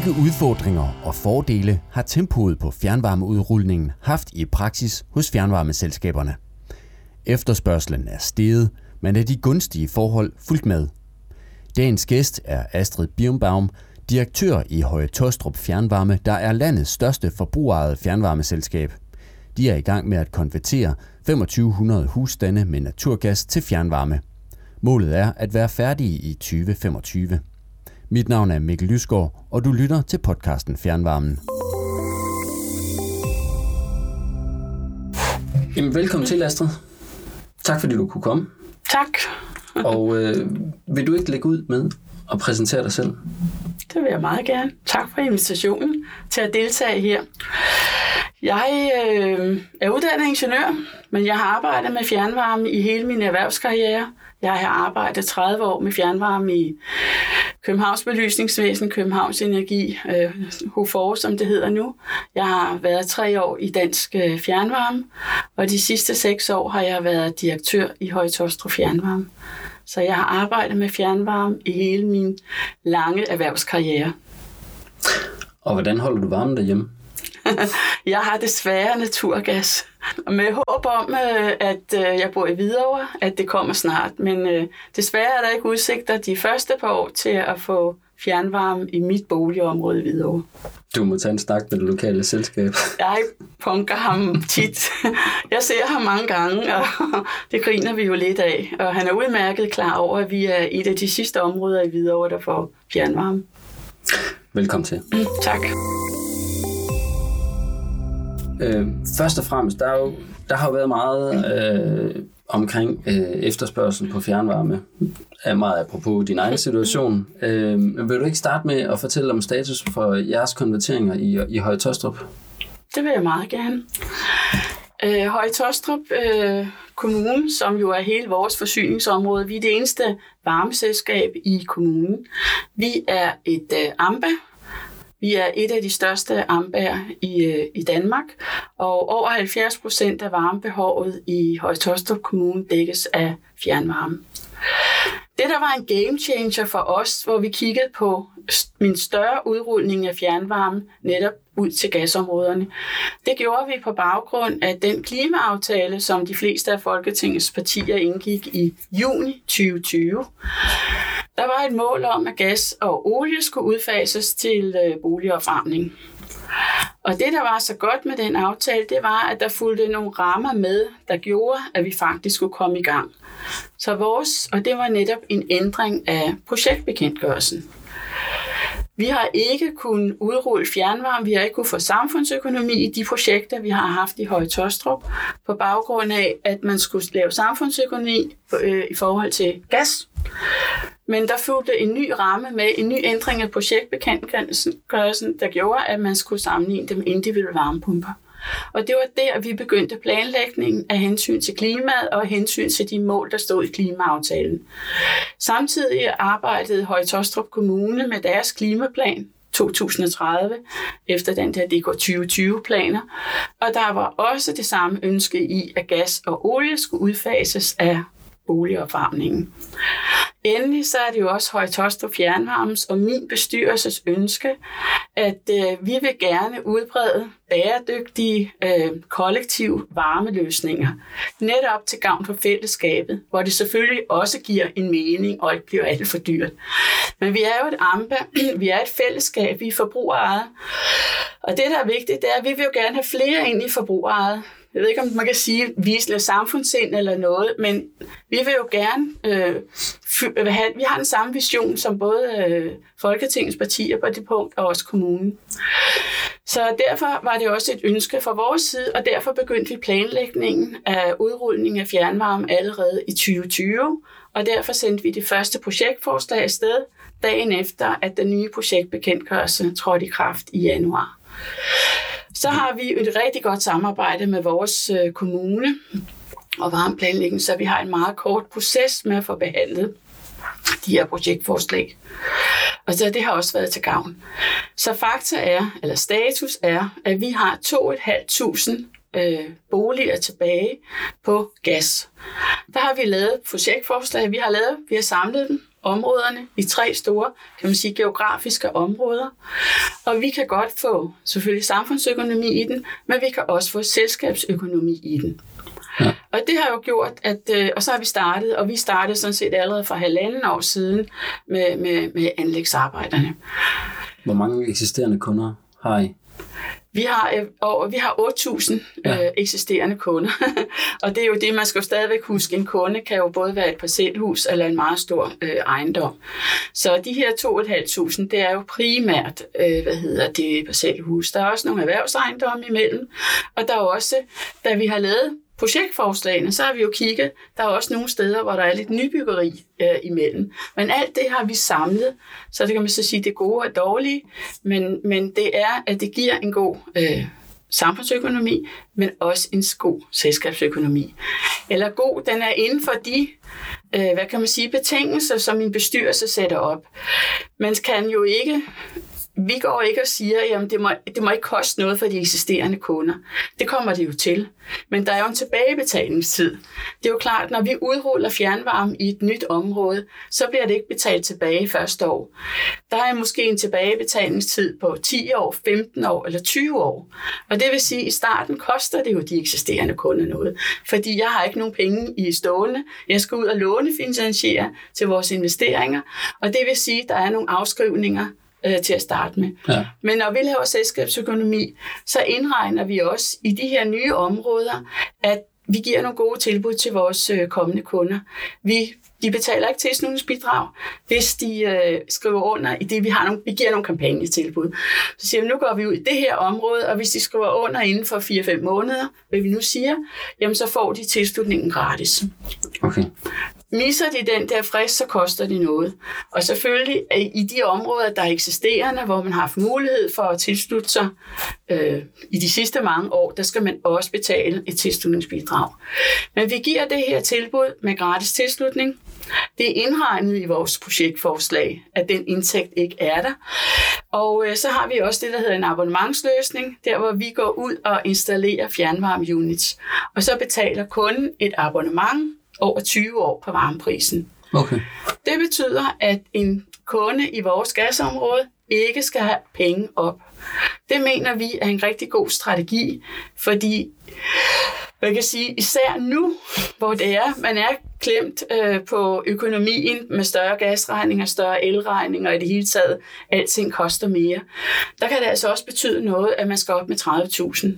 Hvilke udfordringer og fordele har tempoet på fjernvarmeudrulningen haft i praksis hos fjernvarmeselskaberne? Efterspørgselen er steget, men er de gunstige forhold fuldt med? Dagens gæst er Astrid Birnbaum, direktør i Høje Tostrup Fjernvarme, der er landets største forbrugerede fjernvarmeselskab. De er i gang med at konvertere 2500 husstande med naturgas til fjernvarme. Målet er at være færdige i 2025. Mit navn er Mikkel Lysgaard, og du lytter til podcasten Fjernvarmen. Jamen, velkommen til, Astrid. Tak fordi du kunne komme. Tak. og øh, vil du ikke lægge ud med at præsentere dig selv? Det vil jeg meget gerne. Tak for invitationen til at deltage her. Jeg øh, er uddannet ingeniør, men jeg har arbejdet med fjernvarme i hele min erhvervskarriere. Jeg har arbejdet 30 år med fjernvarme i Københavns Belysningsvæsen, Københavns Energi, øh, HUFOR, som det hedder nu. Jeg har været tre år i Dansk øh, Fjernvarme, og de sidste seks år har jeg været direktør i Højtostrup Fjernvarme. Så jeg har arbejdet med fjernvarme i hele min lange erhvervskarriere. Og hvordan holder du varmen derhjemme? jeg har desværre naturgas. Med håb om, øh, at øh, jeg bor i Hvidovre, at det kommer snart. Men øh, desværre er der ikke udsigter de første par år til at få fjernvarme i mit boligområde i Hvidovre. Du må tage en snak med det lokale selskab. Jeg punker ham tit. Jeg ser ham mange gange, og det griner vi jo lidt af. Og han er udmærket klar over, at vi er et af de sidste områder i Hvidovre, der får fjernvarme. Velkommen til. Mm, tak. Øh, først og fremmest, der, er jo, der har jo været meget øh, omkring øh, efterspørgsel på fjernvarme. Er meget apropos din egen situation. Øh, vil du ikke starte med at fortælle om status for jeres konverteringer i, i Høje Tostrup? Det vil jeg meget gerne. Øh, Høje Tostrup øh, Kommune, som jo er hele vores forsyningsområde, vi er det eneste varmeselskab i kommunen. Vi er et øh, AMBA, vi er et af de største ambær i, øh, i Danmark, og over 70 procent af varmebehovet i Højtostrup Kommune dækkes af fjernvarme. Det, der var en game changer for os, hvor vi kiggede på min større udrulning af fjernvarme netop ud til gasområderne, det gjorde vi på baggrund af den klimaaftale, som de fleste af Folketingets partier indgik i juni 2020. Der var et mål om, at gas og olie skulle udfases til øh, boligopvarmning. Og det, der var så godt med den aftale, det var, at der fulgte nogle rammer med, der gjorde, at vi faktisk skulle komme i gang. Så vores, og det var netop en ændring af projektbekendtgørelsen. Vi har ikke kunnet udrulle fjernvarme, vi har ikke kunnet få samfundsøkonomi i de projekter, vi har haft i Høje Tostrup, på baggrund af, at man skulle lave samfundsøkonomi øh, i forhold til gas. Men der fulgte en ny ramme med en ny ændring af projektbekendtgørelsen, der gjorde, at man skulle sammenligne dem individuelle varmepumper. Og det var der, vi begyndte planlægningen af hensyn til klimaet og hensyn til de mål, der stod i klimaaftalen. Samtidig arbejdede Højtostrup Kommune med deres klimaplan 2030, efter den der DK 2020-planer. Og der var også det samme ønske i, at gas og olie skulle udfases af boligopvarmningen. Endelig så er det jo også Højtostrup Fjernvarmes og min bestyrelses ønske, at øh, vi vil gerne udbrede bæredygtige øh, kollektive varmeløsninger, netop til gavn for fællesskabet, hvor det selvfølgelig også giver en mening og ikke bliver alt for dyrt. Men vi er jo et AMBA, vi er et fællesskab, vi er forbrugerejet, og det, der er vigtigt, det er, at vi vil jo gerne have flere ind i forbrugerejet jeg ved ikke, om man kan sige visle samfundssind eller noget, men vi vil jo gerne øh, have, vi har den samme vision som både øh, Folketingets partier på det punkt og også kommunen. Så derfor var det også et ønske fra vores side, og derfor begyndte vi planlægningen af udrulningen af fjernvarme allerede i 2020, og derfor sendte vi det første projektforslag afsted dagen efter, at den nye projektbekendtgørelse trådte i kraft i januar. Så har vi et rigtig godt samarbejde med vores øh, kommune og varmeplanlægning, så vi har en meget kort proces med at få behandlet de her projektforslag. Og så det har også været til gavn. Så fakta er, eller status er, at vi har 2.500 øh, boliger tilbage på gas. Der har vi lavet projektforslag, vi har lavet, vi har samlet dem, områderne i tre store, kan man sige, geografiske områder. Og vi kan godt få selvfølgelig samfundsøkonomi i den, men vi kan også få selskabsøkonomi i den. Ja. Og det har jo gjort, at, øh, og så har vi startet, og vi startede sådan set allerede for halvanden år siden med, med, med anlægsarbejderne. Hvor mange eksisterende kunder har I? Vi har, øh, og vi har 8.000 ja. øh, eksisterende kunder, og det er jo det, man skal jo stadigvæk huske. En kunde kan jo både være et parcelhus eller en meget stor øh, ejendom. Så de her 2.500, det er jo primært, øh, hvad hedder det, parcelhus. Der er også nogle erhvervsejendomme imellem, og der er også, da vi har lavet projektforslagene, så har vi jo kigget, der er også nogle steder, hvor der er lidt nybyggeri øh, imellem. Men alt det har vi samlet, så det kan man så sige, det gode og dårlige, men, men det er, at det giver en god øh, samfundsøkonomi, men også en god selskabsøkonomi. Eller god, den er inden for de, øh, hvad kan man sige, betingelser, som en bestyrelse sætter op. Man kan jo ikke vi går ikke og siger, at det må, det må ikke koste noget for de eksisterende kunder. Det kommer det jo til. Men der er jo en tilbagebetalingstid. Det er jo klart, når vi udruller fjernvarme i et nyt område, så bliver det ikke betalt tilbage første år. Der er måske en tilbagebetalingstid på 10 år, 15 år eller 20 år. Og det vil sige, at i starten koster det jo de eksisterende kunder noget. Fordi jeg har ikke nogen penge i stående. Jeg skal ud og lånefinansiere til vores investeringer. Og det vil sige, at der er nogle afskrivninger øh, til at starte med. Ja. Men når vi laver selskabsøkonomi, så indregner vi også i de her nye områder, at vi giver nogle gode tilbud til vores øh, kommende kunder. Vi de betaler ikke tilslutningsbidrag, hvis de øh, skriver under i det, vi har nogle, vi giver nogle kampagnetilbud. Så siger vi, nu går vi ud i det her område, og hvis de skriver under inden for 4-5 måneder, hvad vi nu siger, jamen så får de tilslutningen gratis. Okay. Misser de den der frist, så koster de noget. Og selvfølgelig i de områder, der er eksisterende, hvor man har haft mulighed for at tilslutte sig øh, i de sidste mange år, der skal man også betale et tilslutningsbidrag. Men vi giver det her tilbud med gratis tilslutning. Det er indregnet i vores projektforslag, at den indtægt ikke er der. Og øh, så har vi også det, der hedder en abonnementsløsning, der hvor vi går ud og installerer fjernvarmeunits. Og så betaler kunden et abonnement over 20 år på varmeprisen. Okay. Det betyder, at en kunde i vores gasområde ikke skal have penge op. Det mener vi er en rigtig god strategi, fordi man kan sige, især nu, hvor det er, man er klemt øh, på økonomien med større gasregninger, større elregninger og i det hele taget, alting koster mere. Der kan det altså også betyde noget, at man skal op med 30.000.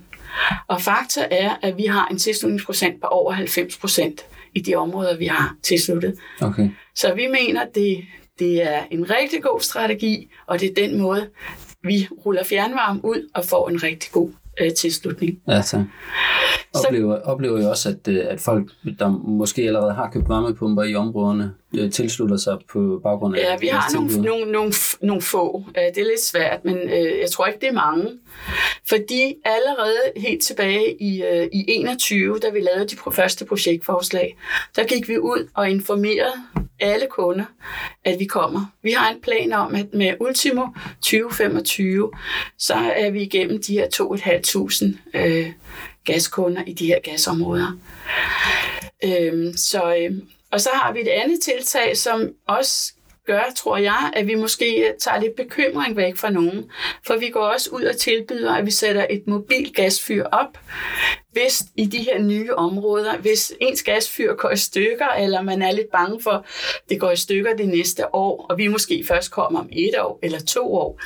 Og fakta er, at vi har en tilslutningsprocent på over 90 procent i de områder, vi har tilsluttet. Okay. Så vi mener, det, det er en rigtig god strategi, og det er den måde, vi ruller fjernvarme ud og får en rigtig god øh, tilslutning. Ja, tak. Oplever, oplever jeg også, at, øh, at folk, der måske allerede har købt varmepumper i områderne, tilslutter sig på baggrund af... Ja, vi har nogle, nogle, nogle, nogle få. Det er lidt svært, men øh, jeg tror ikke, det er mange. Fordi allerede helt tilbage i, i 21, da vi lavede de første projektforslag, der gik vi ud og informerede alle kunder, at vi kommer. Vi har en plan om, at med Ultimo 2025, så er vi igennem de her 2.500 øh, gaskunder i de her gasområder. Øhm, så, øh, og så har vi et andet tiltag, som også gør, tror jeg, at vi måske tager lidt bekymring væk fra nogen. For vi går også ud og tilbyder, at vi sætter et mobil gasfyr op, hvis i de her nye områder, hvis ens gasfyr går i stykker, eller man er lidt bange for, at det går i stykker det næste år, og vi måske først kommer om et år eller to år.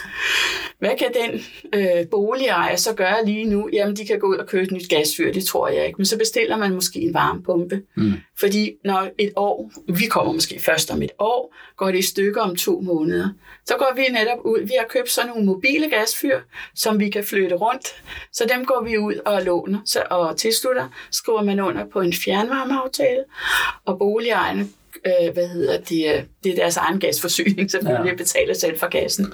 Hvad kan den øh, boligejer så gøre lige nu? Jamen, de kan gå ud og købe et nyt gasfyr, det tror jeg ikke. Men så bestiller man måske en varmepumpe. Mm. Fordi når et år, vi kommer måske først om et år, går det i stykker om to måneder. Så går vi netop ud, vi har købt sådan nogle mobile gasfyr, som vi kan flytte rundt. Så dem går vi ud og låner. Så, og tilslutter, skriver man under på en fjernvarmeaftale, og boligejerne øh, hvad hedder det, øh, det er deres egen gasforsyning, selvfølgelig ja. betaler selv for gassen.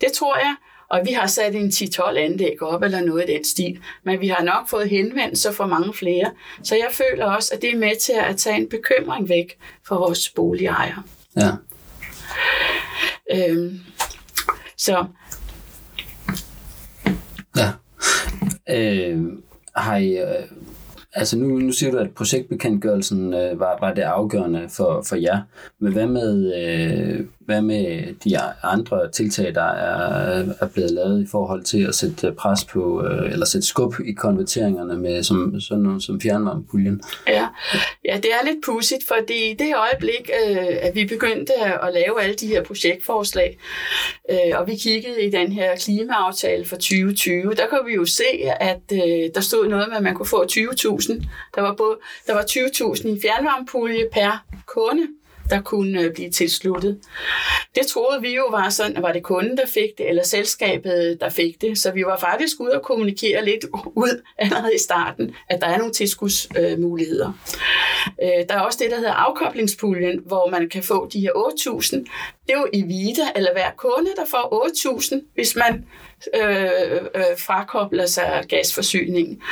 Det tror jeg, og vi har sat en 10-12 anlæg op, eller noget i den stil. Men vi har nok fået henvendelser for mange flere. Så jeg føler også, at det er med til at tage en bekymring væk for vores boligejere. Ja. Øhm, så. Ja. Øh, har I, øh, altså nu, nu siger du, at projektbekendtgørelsen øh, var, var det afgørende for, for jer. Men hvad med, øh, hvad med de andre tiltag, der er, er blevet lavet i forhold til at sætte øh, pres på, øh, eller sætte skub i konverteringerne med som, sådan noget som fjernvarmepuljen? Ja. ja, det er lidt pudsigt, fordi i det øjeblik, øh, at vi begyndte at lave alle de her projektforslag, og vi kiggede i den her klimaaftale for 2020, der kunne vi jo se, at der stod noget med, at man kunne få 20.000. Der var, både, der var 20.000 i fjernvarmepulje per kunde der kunne øh, blive tilsluttet. Det troede vi jo var sådan, var det kunden, der fik det, eller selskabet, der fik det. Så vi var faktisk ude og kommunikere lidt ud allerede i starten, at der er nogle tilskudsmuligheder. Øh, der er også det, der hedder afkoblingspuljen, hvor man kan få de her 8.000. Det er jo i Vita, eller hver kunde, der får 8.000, hvis man øh, øh, frakobler sig gasforsyningen.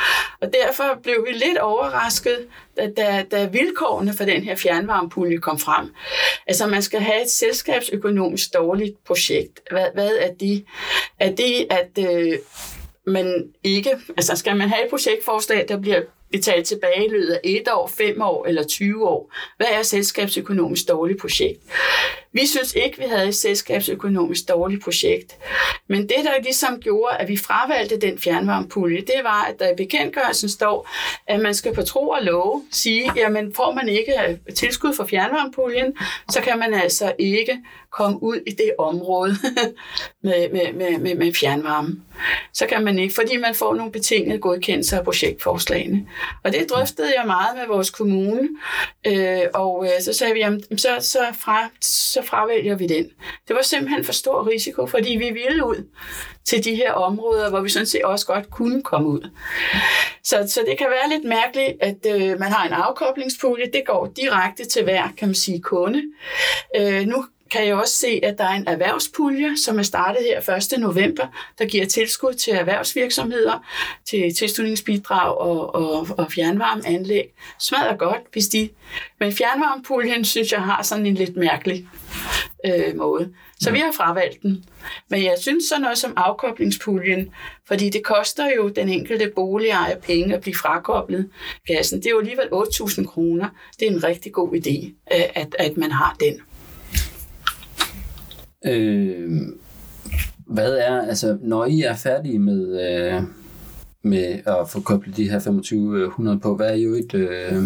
Og derfor blev vi lidt overrasket, da, da, da vilkårene for den her fjernvarmepulje kom frem. Altså man skal have et selskabsøkonomisk dårligt projekt. Hvad, hvad er det? Er det, at øh, man ikke, altså skal man have et projektforslag, der bliver betalt tilbage i løbet af et år, fem år eller 20 år? Hvad er selskabsøkonomisk dårligt projekt? Vi synes ikke, vi havde et selskabsøkonomisk dårligt projekt. Men det, der ligesom gjorde, at vi fravalgte den fjernvarmepulje, det var, at der i bekendtgørelsen står, at man skal på tro og love sige, jamen får man ikke øh, tilskud for fjernvarmepuljen, så kan man altså ikke komme ud i det område med, med, med, med, med fjernvarme. Så kan man ikke, fordi man får nogle betingede godkendelser af projektforslagene. Og det drøftede jeg meget med vores kommune, øh, og øh, så sagde vi, jamen, så, så, fra, så så fravælger vi den. Det var simpelthen for stor risiko, fordi vi ville ud til de her områder, hvor vi sådan set også godt kunne komme ud. Så, så det kan være lidt mærkeligt, at øh, man har en afkoblingspulje, det går direkte til hver, kan man sige, kunde. Øh, nu kan jeg også se, at der er en erhvervspulje, som er startet her 1. november, der giver tilskud til erhvervsvirksomheder, til tilslutningsbidrag og, og, og fjernvarmeanlæg. Smadrer godt, hvis de... Men fjernvarmepuljen, synes jeg, har sådan en lidt mærkelig øh, måde. Så ja. vi har fravalgt den. Men jeg synes sådan noget som afkoblingspuljen, fordi det koster jo den enkelte boligejer penge at blive frakoblet gassen. Det er jo alligevel 8.000 kroner. Det er en rigtig god idé, øh, at, at man har den. Øh, hvad er, altså, når I er færdige med, øh, med at få koblet de her 2500 på, hvad er jo et øh,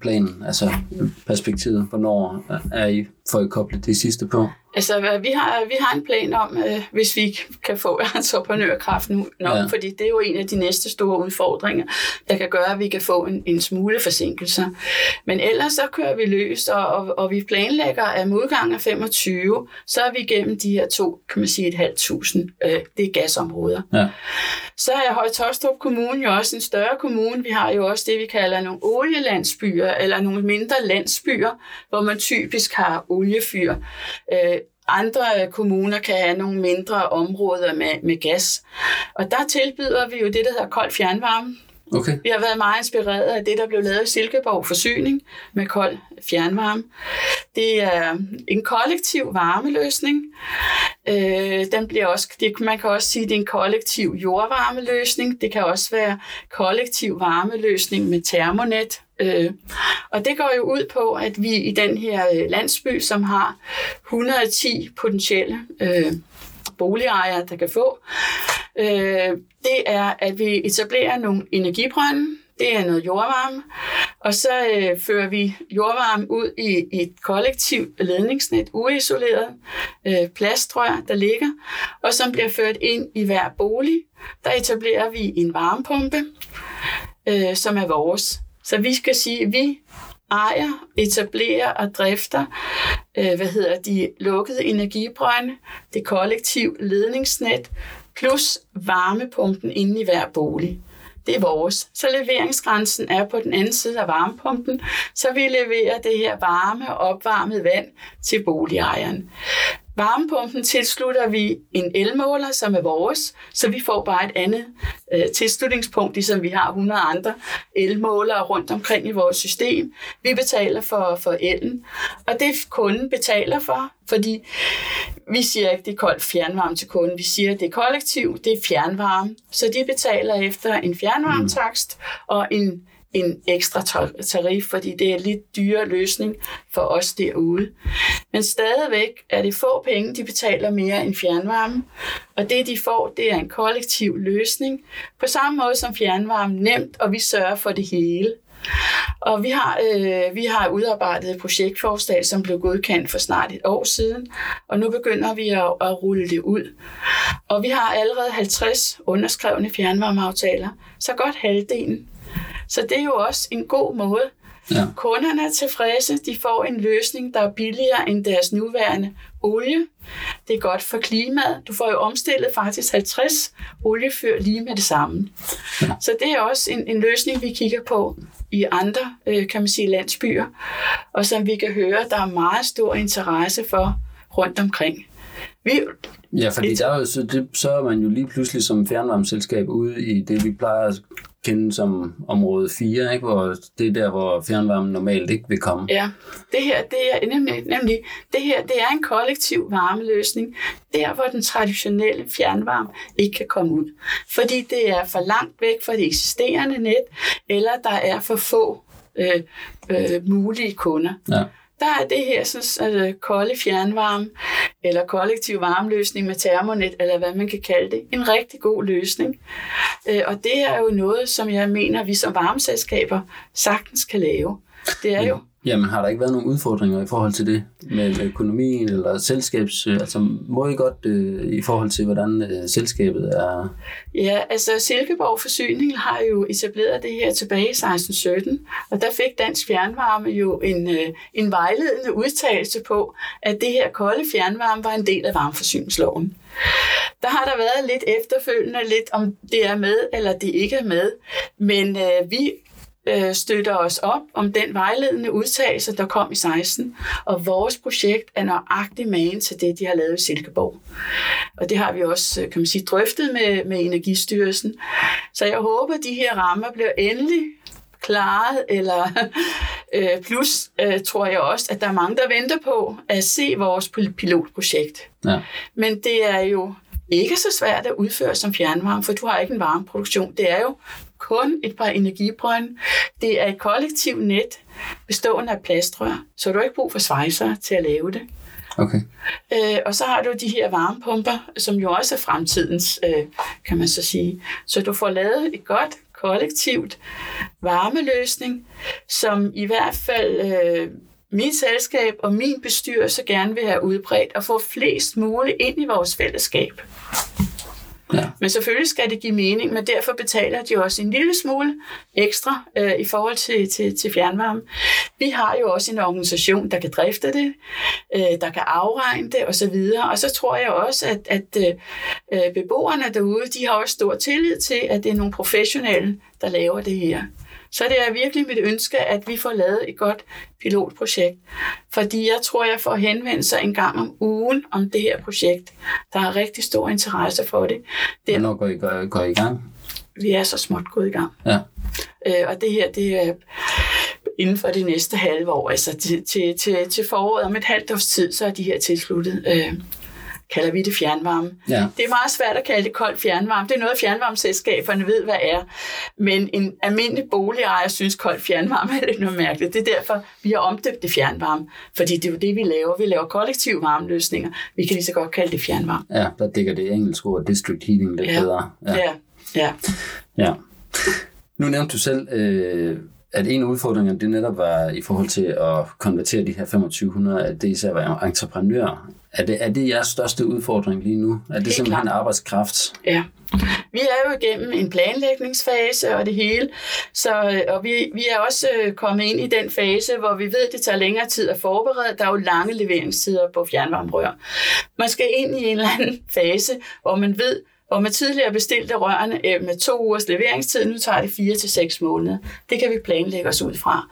planen, altså perspektivet, hvornår er I får I koblet det sidste på? Altså, vi har, vi har en plan om, øh, hvis vi kan få entreprenørkraft nu, nok, ja. fordi det er jo en af de næste store udfordringer, der kan gøre, at vi kan få en, en smule forsinkelser. Men ellers så kører vi løs, og, og, og vi planlægger, at med udgang af 25, så er vi igennem de her to, kan man sige, et halvt tusind, øh, det er gasområder. Ja. Så er Høje Kommune jo også en større kommune. Vi har jo også det, vi kalder nogle olielandsbyer, eller nogle mindre landsbyer, hvor man typisk har oliefyr. Øh, andre kommuner kan have nogle mindre områder med, med gas. Og der tilbyder vi jo det, der hedder kold fjernvarme. Okay. Vi har været meget inspireret af det, der blev lavet i Silkeborg Forsyning med kold fjernvarme. Det er en kollektiv varmeløsning. Øh, den bliver også, det, man kan også sige, at det er en kollektiv jordvarmeløsning. Det kan også være kollektiv varmeløsning med termonet. Øh, og det går jo ud på, at vi i den her øh, landsby, som har 110 potentielle øh, boligejere, der kan få, øh, det er, at vi etablerer nogle energibrønde, det er noget jordvarme, og så øh, fører vi jordvarme ud i, i et kollektivt ledningsnet, uisoleret øh, plastrør, der ligger, og som bliver ført ind i hver bolig. Der etablerer vi en varmepumpe, øh, som er vores. Så vi skal sige, at vi ejer, etablerer og drifter øh, hvad hedder de lukkede energibrønde, det kollektiv ledningsnet, plus varmepumpen inde i hver bolig. Det er vores. Så leveringsgrænsen er på den anden side af varmepumpen, så vi leverer det her varme og opvarmet vand til boligejeren. Varmepumpen tilslutter vi en elmåler, som er vores, så vi får bare et andet øh, tilslutningspunkt, ligesom vi har 100 andre elmålere rundt omkring i vores system. Vi betaler for, for elen, og det kunden betaler for, fordi vi siger ikke, det er koldt fjernvarme til kunden. Vi siger, det er kollektiv, det er fjernvarme. Så de betaler efter en fjernvarmetakst og en en ekstra tarif, fordi det er en lidt dyre løsning for os derude. Men stadigvæk er det få penge, de betaler mere end fjernvarme, og det de får, det er en kollektiv løsning, på samme måde som fjernvarme nemt, og vi sørger for det hele. Og vi har, øh, vi har udarbejdet et projektforslag, som blev godkendt for snart et år siden, og nu begynder vi at, at rulle det ud. Og vi har allerede 50 underskrevne fjernvarmeaftaler, så godt halvdelen så det er jo også en god måde. Ja. Kunderne er tilfredse, de får en løsning, der er billigere end deres nuværende olie. Det er godt for klimaet. Du får jo omstillet faktisk 50 oliefyr lige med det samme. Ja. Så det er også en, en løsning, vi kigger på i andre, øh, kan man sige, landsbyer, og som vi kan høre, der er meget stor interesse for rundt omkring. Vi, ja, fordi der er jo, så, det, så er man jo lige pludselig som fjernvarmeselskab ude i det, vi plejer at kende som område 4, ikke? hvor det er der, hvor fjernvarmen normalt ikke vil komme. Ja, det her, det er nemlig, nemlig det her, det er en kollektiv varmeløsning, der hvor den traditionelle fjernvarme ikke kan komme ud. Fordi det er for langt væk fra det eksisterende net, eller der er for få øh, øh, mulige kunder. Ja der er det her sådan, altså, kolde fjernvarme, eller kollektiv varmeløsning med termonet, eller hvad man kan kalde det, en rigtig god løsning. Øh, og det er jo noget, som jeg mener, vi som varmeselskaber sagtens kan lave. Det er jo Jamen har der ikke været nogen udfordringer i forhold til det med økonomien eller selskabs... Øh, altså må I godt øh, i forhold til, hvordan øh, selskabet er? Ja, altså Silkeborg Forsyning har jo etableret det her tilbage i 1617, og der fik Dansk Fjernvarme jo en, øh, en vejledende udtalelse på, at det her kolde fjernvarme var en del af varmeforsyningsloven. Der har der været lidt efterfølgende, lidt om det er med eller det ikke er med, men øh, vi øh, støtter os op om den vejledende udtalelse, der kom i 16, og vores projekt er nøjagtigt magen til det, de har lavet i Silkeborg. Og det har vi også, øh, kan man sige, drøftet med, med Energistyrelsen. Så jeg håber, at de her rammer bliver endelig klaret, eller øh, plus øh, tror jeg også, at der er mange, der venter på at se vores pilotprojekt. Ja. Men det er jo ikke så svært at udføre som fjernvarme, for du har ikke en varmeproduktion. Det er jo kun et par energibrønde. Det er et kollektivt net bestående af plastrør, så du har ikke brug for svejser til at lave det. Okay. Øh, og så har du de her varmepumper, som jo også er fremtidens, øh, kan man så sige. Så du får lavet et godt kollektivt varmeløsning, som i hvert fald øh, mit selskab og min bestyrelse gerne vil have udbredt og få flest muligt ind i vores fællesskab. Ja. Men selvfølgelig skal det give mening, men derfor betaler de også en lille smule ekstra øh, i forhold til, til, til fjernvarme. Vi har jo også en organisation, der kan drifte det, øh, der kan afregne det osv. Og så tror jeg også, at, at øh, beboerne derude, de har også stor tillid til, at det er nogle professionelle, der laver det her. Så det er virkelig mit ønske, at vi får lavet et godt pilotprojekt. Fordi jeg tror, jeg får henvendelser en gang om ugen om det her projekt. Der er rigtig stor interesse for det. det Hvornår går I, går, går I i gang? Vi er så småt gået i gang. Ja. Øh, og det her, det er inden for det næste halve år, altså til, til, til, til foråret om et halvt års tid, så er de her tilsluttet. Øh, kalder vi det fjernvarme. Ja. Det er meget svært at kalde det kold fjernvarme. Det er noget, fjernvarmeselskaberne ved, hvad er. Men en almindelig boligejer synes, kold fjernvarme er lidt noget mærkeligt. Det er derfor, vi har omdøbt det fjernvarme. Fordi det er jo det, vi laver. Vi laver kollektiv varmeløsninger. Vi kan lige så godt kalde det fjernvarme. Ja, der dækker det engelske ord district heating lidt ja. bedre. Ja. ja. ja. ja. Nu nævnte du selv, øh, at en af udfordringerne, det netop var i forhold til at konvertere de her 2500, at det især var entreprenører. Er det, er det jeres største udfordring lige nu? Er det Helt simpelthen klart. arbejdskraft? Ja. Vi er jo igennem en planlægningsfase og det hele, så, og vi, vi er også øh, kommet ind i den fase, hvor vi ved, at det tager længere tid at forberede. Der er jo lange leveringstider på fjernvarmerør. Man skal ind i en eller anden fase, hvor man ved, og med tidligere bestilte rørene øh, med to ugers leveringstid, nu tager det fire til seks måneder. Det kan vi planlægge os ud fra.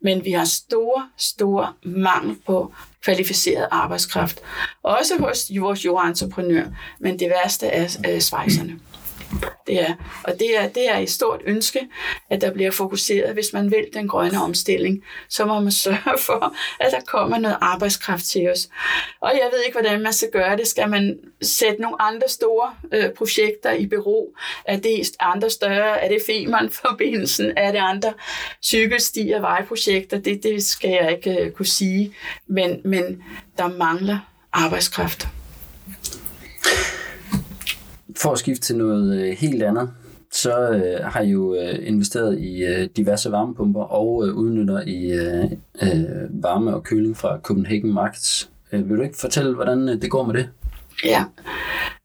Men vi har store, store mangel på kvalificeret arbejdskraft. Også hos vores jordentreprenør, men det værste er øh, svejserne. Det er, og det er, det er et stort ønske, at der bliver fokuseret. Hvis man vil den grønne omstilling, så må man sørge for, at der kommer noget arbejdskraft til os. Og jeg ved ikke, hvordan man skal gøre det. Skal man sætte nogle andre store øh, projekter i bero? Er det andre større? Er det Femern-forbindelsen? Er det andre cykelstier, vejprojekter? Det, det skal jeg ikke øh, kunne sige. Men, men der mangler arbejdskraft. For at skifte til noget øh, helt andet, så øh, har I jo øh, investeret i øh, diverse varmepumper og øh, udnytter i øh, øh, varme og køling fra Copenhagen Markets. Øh, vil du ikke fortælle, hvordan øh, det går med det? Ja,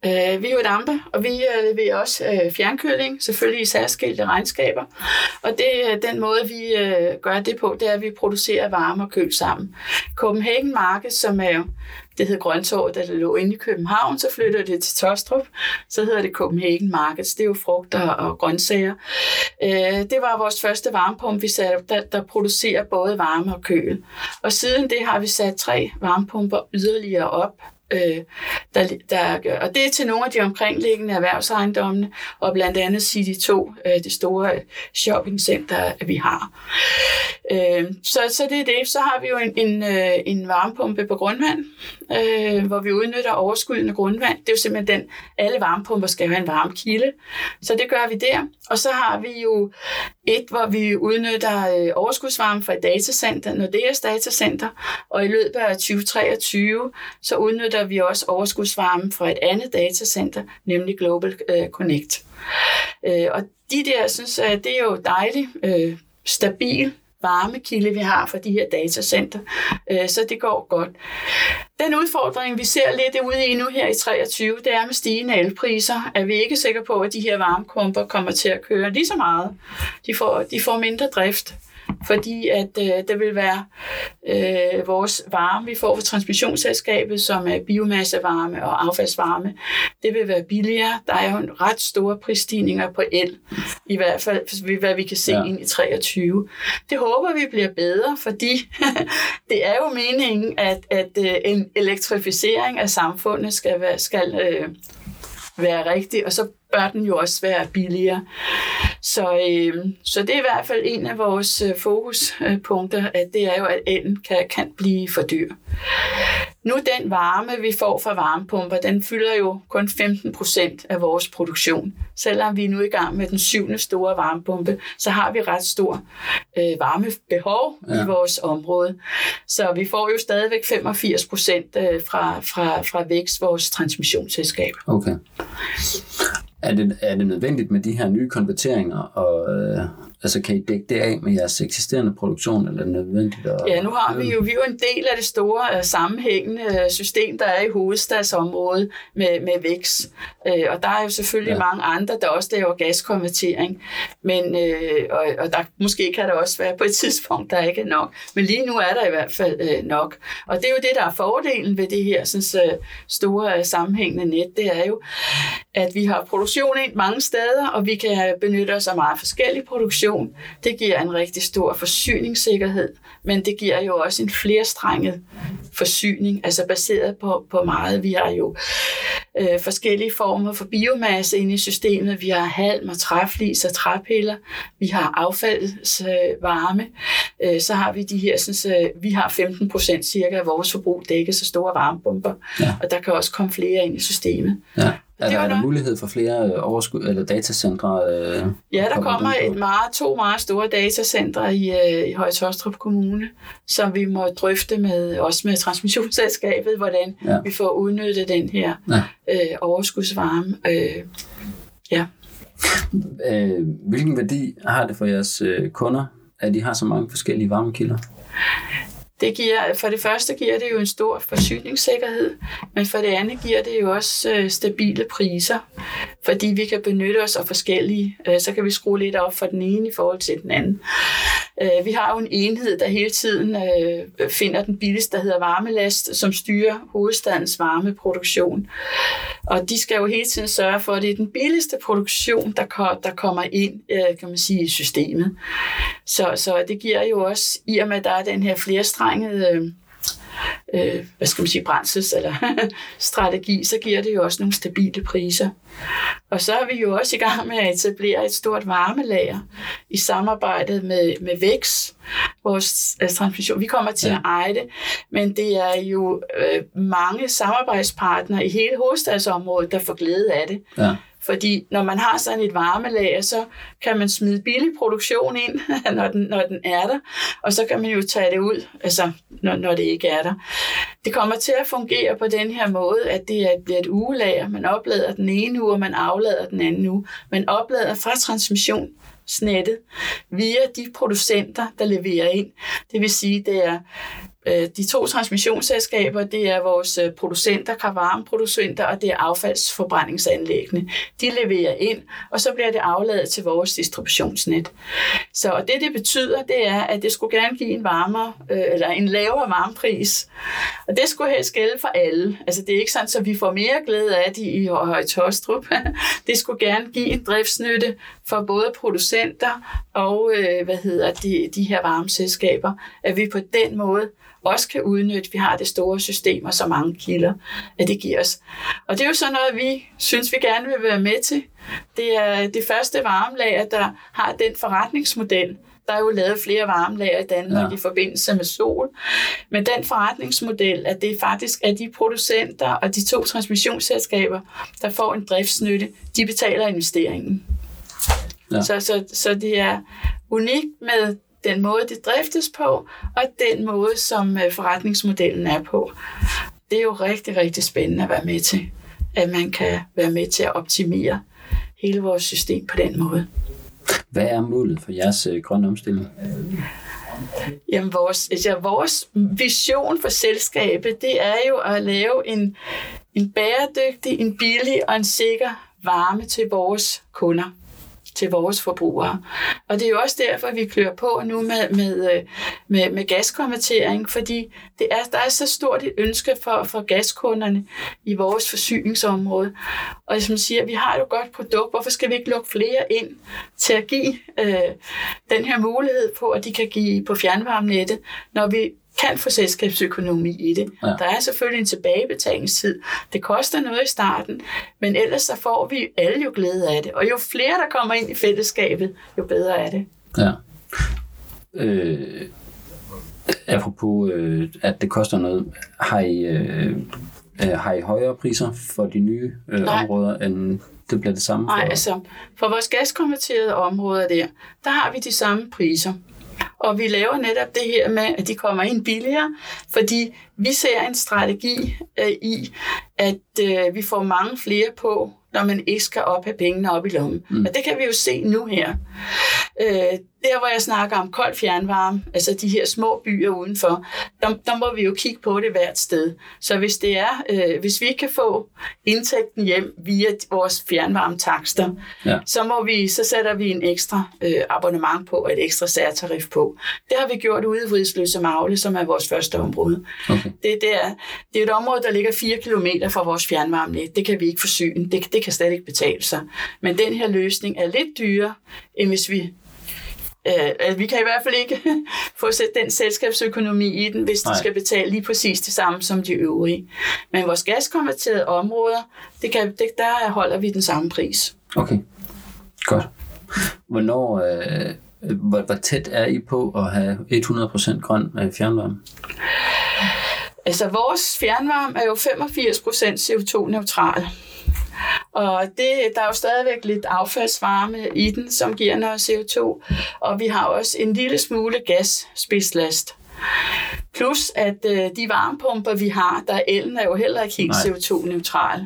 øh, vi er jo et ampe, og vi øh, leverer også øh, fjernkøling, selvfølgelig i særskilte regnskaber. Og det øh, den måde, vi øh, gør det på, det er, at vi producerer varme og køl sammen. Copenhagen Market, som er jo det hed Grøntorv, da det lå inde i København, så flyttede det til Tostrup. Så hedder det Copenhagen Markets. Det er jo frugter og grøntsager. Øh, det var vores første varmepumpe, vi satte, der, der producerer både varme og køl. Og siden det har vi sat tre varmepumper yderligere op Øh, der, der, og det er til nogle af de omkringliggende erhvervsejendommene, og blandt andet City 2, øh, det store shoppingcenter, vi har. Øh, så, så det er det. Så har vi jo en, en, øh, en varmepumpe på grundvand, øh, hvor vi udnytter overskydende grundvand. Det er jo simpelthen den, alle varmepumper skal have en varm kilde, så det gør vi der. Og så har vi jo et, hvor vi udnytter øh, overskudsvarme fra et datacenter, Nordeas datacenter, og i løbet af 2023, så udnytter vi også overskudsvarme fra et andet datacenter, nemlig Global øh, Connect. Øh, og de der, synes jeg, det er jo dejligt, øh, stabil varmekilde, vi har for de her datacenter. Øh, så det går godt. Den udfordring, vi ser lidt ude i nu her i 23, det er med stigende elpriser, at vi ikke er sikre på, at de her varmekumper kommer til at køre lige så meget. De får, de får mindre drift fordi at øh, det vil være øh, vores varme, vi får fra transmissionsselskabet, som er biomassevarme og affaldsvarme. Det vil være billigere. Der er jo en ret store prisstigninger på el, i hvert fald hvad vi kan se ja. ind i 23. Det håber vi bliver bedre, fordi det er jo meningen, at, at øh, en elektrificering af samfundet skal, være, skal øh, være rigtig, og så bør den jo også være billigere. Så, øh, så det er i hvert fald en af vores øh, fokuspunkter, at det er jo, at elen kan, kan blive for dyr. Nu den varme, vi får fra varmepumper, den fylder jo kun 15 procent af vores produktion. Selvom vi er nu i gang med den syvende store varmepumpe, så har vi ret stor øh, varmebehov ja. i vores område. Så vi får jo stadigvæk 85 procent øh, fra, fra, fra Vækst, vores transmissionsselskab. Okay. Er det, er det nødvendigt med de her nye konverteringer, og øh, altså kan I dække det af med jeres eksisterende produktion, eller er det nødvendigt? At, ja, nu har vi jo, vi er jo en del af det store uh, sammenhængende øh, system, der er i hovedstadsområdet med, med VIX. Uh, og der er jo selvfølgelig ja. mange andre, der også laver gaskonvertering, men, uh, og, og der måske kan der også være på et tidspunkt, der ikke er nok. Men lige nu er der i hvert fald uh, nok. Og det er jo det, der er fordelen ved det her sådan, uh, store sammenhængende net, det er jo, at vi har produktion ind mange steder, og vi kan benytte os af meget forskellige produktion. Det giver en rigtig stor forsyningssikkerhed, men det giver jo også en flerstrenget forsyning, altså baseret på, på meget. Vi har jo øh, forskellige former for biomasse inde i systemet. Vi har halm og træflis og træpiller. Vi har affaldsvarme. Øh, øh, så har vi de her, sådan, så vi har 15 procent cirka af vores forbrug dækket så store varmepumper. Ja. Og der kan også komme flere ind i systemet. Ja. Er der, er der mulighed for flere øh, overskud, eller datacentre? Øh, ja, der kommer et meget, to meget store datacentre i, øh, i Høje Kommune, som vi må drøfte med, også med transmissionsselskabet, hvordan ja. vi får udnyttet den her ja. øh, overskudsvarme. Øh, ja. Øh, hvilken værdi har det for jeres øh, kunder, at de har så mange forskellige varmekilder? Det giver, for det første giver det jo en stor forsyningssikkerhed, men for det andet giver det jo også øh, stabile priser, fordi vi kan benytte os af forskellige, øh, så kan vi skrue lidt op for den ene i forhold til den anden. Øh, vi har jo en enhed, der hele tiden øh, finder den billigste, der hedder varmelast, som styrer hovedstadens varmeproduktion. Og de skal jo hele tiden sørge for, at det er den billigste produktion, der, der kommer ind kan man sige, i systemet. Så, så det giver jo også, i og med at der er den her flerstrengede øh, hvad skal man sige, brændsels- eller strategi, så giver det jo også nogle stabile priser. Og så er vi jo også i gang med at etablere et stort varmelager i samarbejde med, med VEX, vores altså, transmission. Vi kommer til ja. at eje det, men det er jo øh, mange samarbejdspartnere i hele hovedstadsområdet, der får glæde af det. Ja. Fordi når man har sådan et varmelager, så kan man smide billig produktion ind, når den, når den er der, og så kan man jo tage det ud, altså, når, når det ikke er der. Det kommer til at fungere på den her måde, at det er, et ugelager. Man oplader den ene uge, og man aflader den anden uge. Man oplader fra transmission snettet via de producenter, der leverer ind. Det vil sige, det er Øh, de to transmissionsselskaber, det er vores øh, producenter, kravarmeproducenter, og det er affaldsforbrændingsanlæggene. De leverer ind, og så bliver det afladet til vores distributionsnet. Så og det, det betyder, det er, at det skulle gerne give en varmere, øh, eller en lavere varmepris. Og det skulle helst gælde for alle. Altså det er ikke sådan, at så vi får mere glæde af det i Høje-Tostrup. det skulle gerne give en driftsnytte for både producenter og hvad hedder de, de her varmeselskaber, at vi på den måde også kan udnytte. Vi har det store system og så mange kilder, at det giver os. Og det er jo sådan noget, vi synes, vi gerne vil være med til. Det er det første varmelager, der har den forretningsmodel, der er jo lavet flere varmelager i Danmark ja. i forbindelse med sol. Men den forretningsmodel, at det faktisk er de producenter og de to transmissionsselskaber, der får en driftsnytte, de betaler investeringen. Ja. Så, så, så det er unikt med den måde, det driftes på, og den måde, som øh, forretningsmodellen er på. Det er jo rigtig, rigtig spændende at være med til, at man kan være med til at optimere hele vores system på den måde. Hvad er målet for jeres øh, grønne omstilling? Jamen, vores, altså, vores vision for selskabet, det er jo at lave en, en bæredygtig, en billig og en sikker varme til vores kunder til vores forbrugere. Og det er jo også derfor, vi klør på nu med, med, øh, med, med gaskonvertering, fordi det er, der er så stort et ønske for, for gaskunderne i vores forsyningsområde. Og som siger, vi har jo et godt produkt, hvorfor skal vi ikke lukke flere ind til at give øh, den her mulighed på, at de kan give på fjernvarmenettet, når vi kan få selskabsøkonomi i det. Ja. Der er selvfølgelig en tilbagebetalingstid. Det koster noget i starten, men ellers så får vi alle jo glæde af det. Og jo flere, der kommer ind i fællesskabet, jo bedre er det. Ja. Øh, apropos, øh, at det koster noget, har I, øh, øh har I højere priser for de nye øh, områder, end det bliver det samme? For... Nej, altså for vores gaskonverterede områder der, der har vi de samme priser. Og vi laver netop det her med, at de kommer ind billigere, fordi vi ser en strategi øh, i, at øh, vi får mange flere på, når man ikke skal op have pengene op i lommen. Mm. Og det kan vi jo se nu her. Øh, der, hvor jeg snakker om kold fjernvarme, altså de her små byer udenfor, der, der må vi jo kigge på det hvert sted. Så hvis det er, øh, hvis vi kan få indtægten hjem via vores fjernvarmetakster, ja. så må vi, så sætter vi en ekstra øh, abonnement på, et ekstra særtarif på. Det har vi gjort ude i Vridsløse Magle, som er vores første område. Okay. Det, det, er, det er et område, der ligger 4 km fra vores fjernvarmenet. Det kan vi ikke forsyne. Det, det kan slet ikke betale sig. Men den her løsning er lidt dyrere, end hvis vi Øh, vi kan i hvert fald ikke få sæt den selskabsøkonomi i den, hvis Nej. de skal betale lige præcis det samme som de øvrige. Men vores gaskonverterede områder, det kan, det, der holder vi den samme pris. Okay, godt. Hvornår, øh, hvor, hvor tæt er I på at have 100% grøn øh, fjernvarme? Altså, vores fjernvarme er jo 85% CO2-neutral. Og det, der er jo stadigvæk lidt affaldsvarme i den, som giver noget CO2. Og vi har også en lille smule gasspidslast. Plus at øh, de varmepumper, vi har, der elen er jo heller ikke helt CO2-neutral.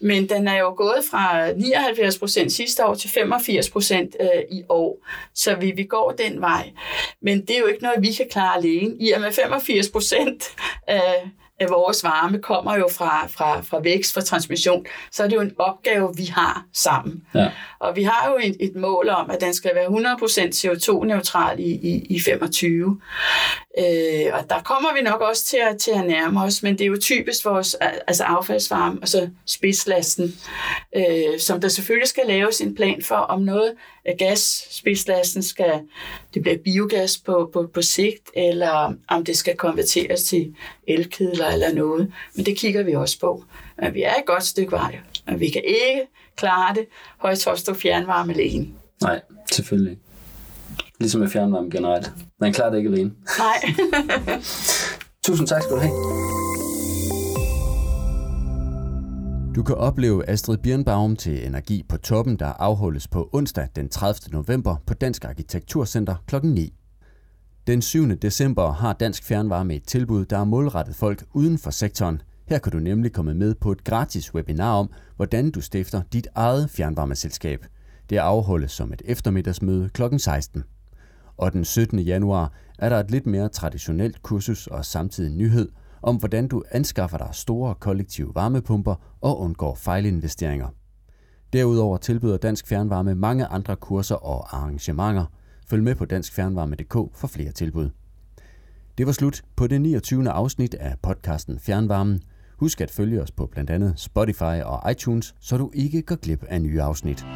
Men den er jo gået fra 79% sidste år til 85% øh, i år. Så vi, vi går den vej. Men det er jo ikke noget, vi kan klare alene. I og med 85 af at vores varme kommer jo fra, fra, fra vækst, fra transmission, så er det jo en opgave, vi har sammen. Ja. Og vi har jo et, et mål om, at den skal være 100% CO2-neutral i, i, i 25. Øh, og der kommer vi nok også til at, til at nærme os, men det er jo typisk vores altså affaldsvarme, og så spidslasten, øh, som der selvfølgelig skal laves en plan for, om noget af gas, spidslasten skal, det bliver biogas på, på, på sigt, eller om det skal konverteres til elkedler eller noget. Men det kigger vi også på. Men vi er et godt stykke vej, og vi kan ikke klare det højt fjernvarme alene. Nej, selvfølgelig Ligesom med fjernvarme generelt. Man klarer det ikke alene. Nej. Tusind tak skal du have. Du kan opleve Astrid Birnbaum til Energi på Toppen, der afholdes på onsdag den 30. november på Dansk Arkitekturcenter kl. 9. Den 7. december har Dansk Fjernvarme et tilbud, der er målrettet folk uden for sektoren. Her kan du nemlig komme med på et gratis webinar om, hvordan du stifter dit eget fjernvarmeselskab. Det afholdes som et eftermiddagsmøde kl. 16. Og den 17. januar er der et lidt mere traditionelt kursus og samtidig nyhed om, hvordan du anskaffer dig store kollektive varmepumper og undgår fejlinvesteringer. Derudover tilbyder Dansk Fjernvarme mange andre kurser og arrangementer. Følg med på danskfjernvarme.dk for flere tilbud. Det var slut på det 29. afsnit af podcasten Fjernvarmen. Husk at følge os på blandt andet Spotify og iTunes, så du ikke går glip af nye afsnit.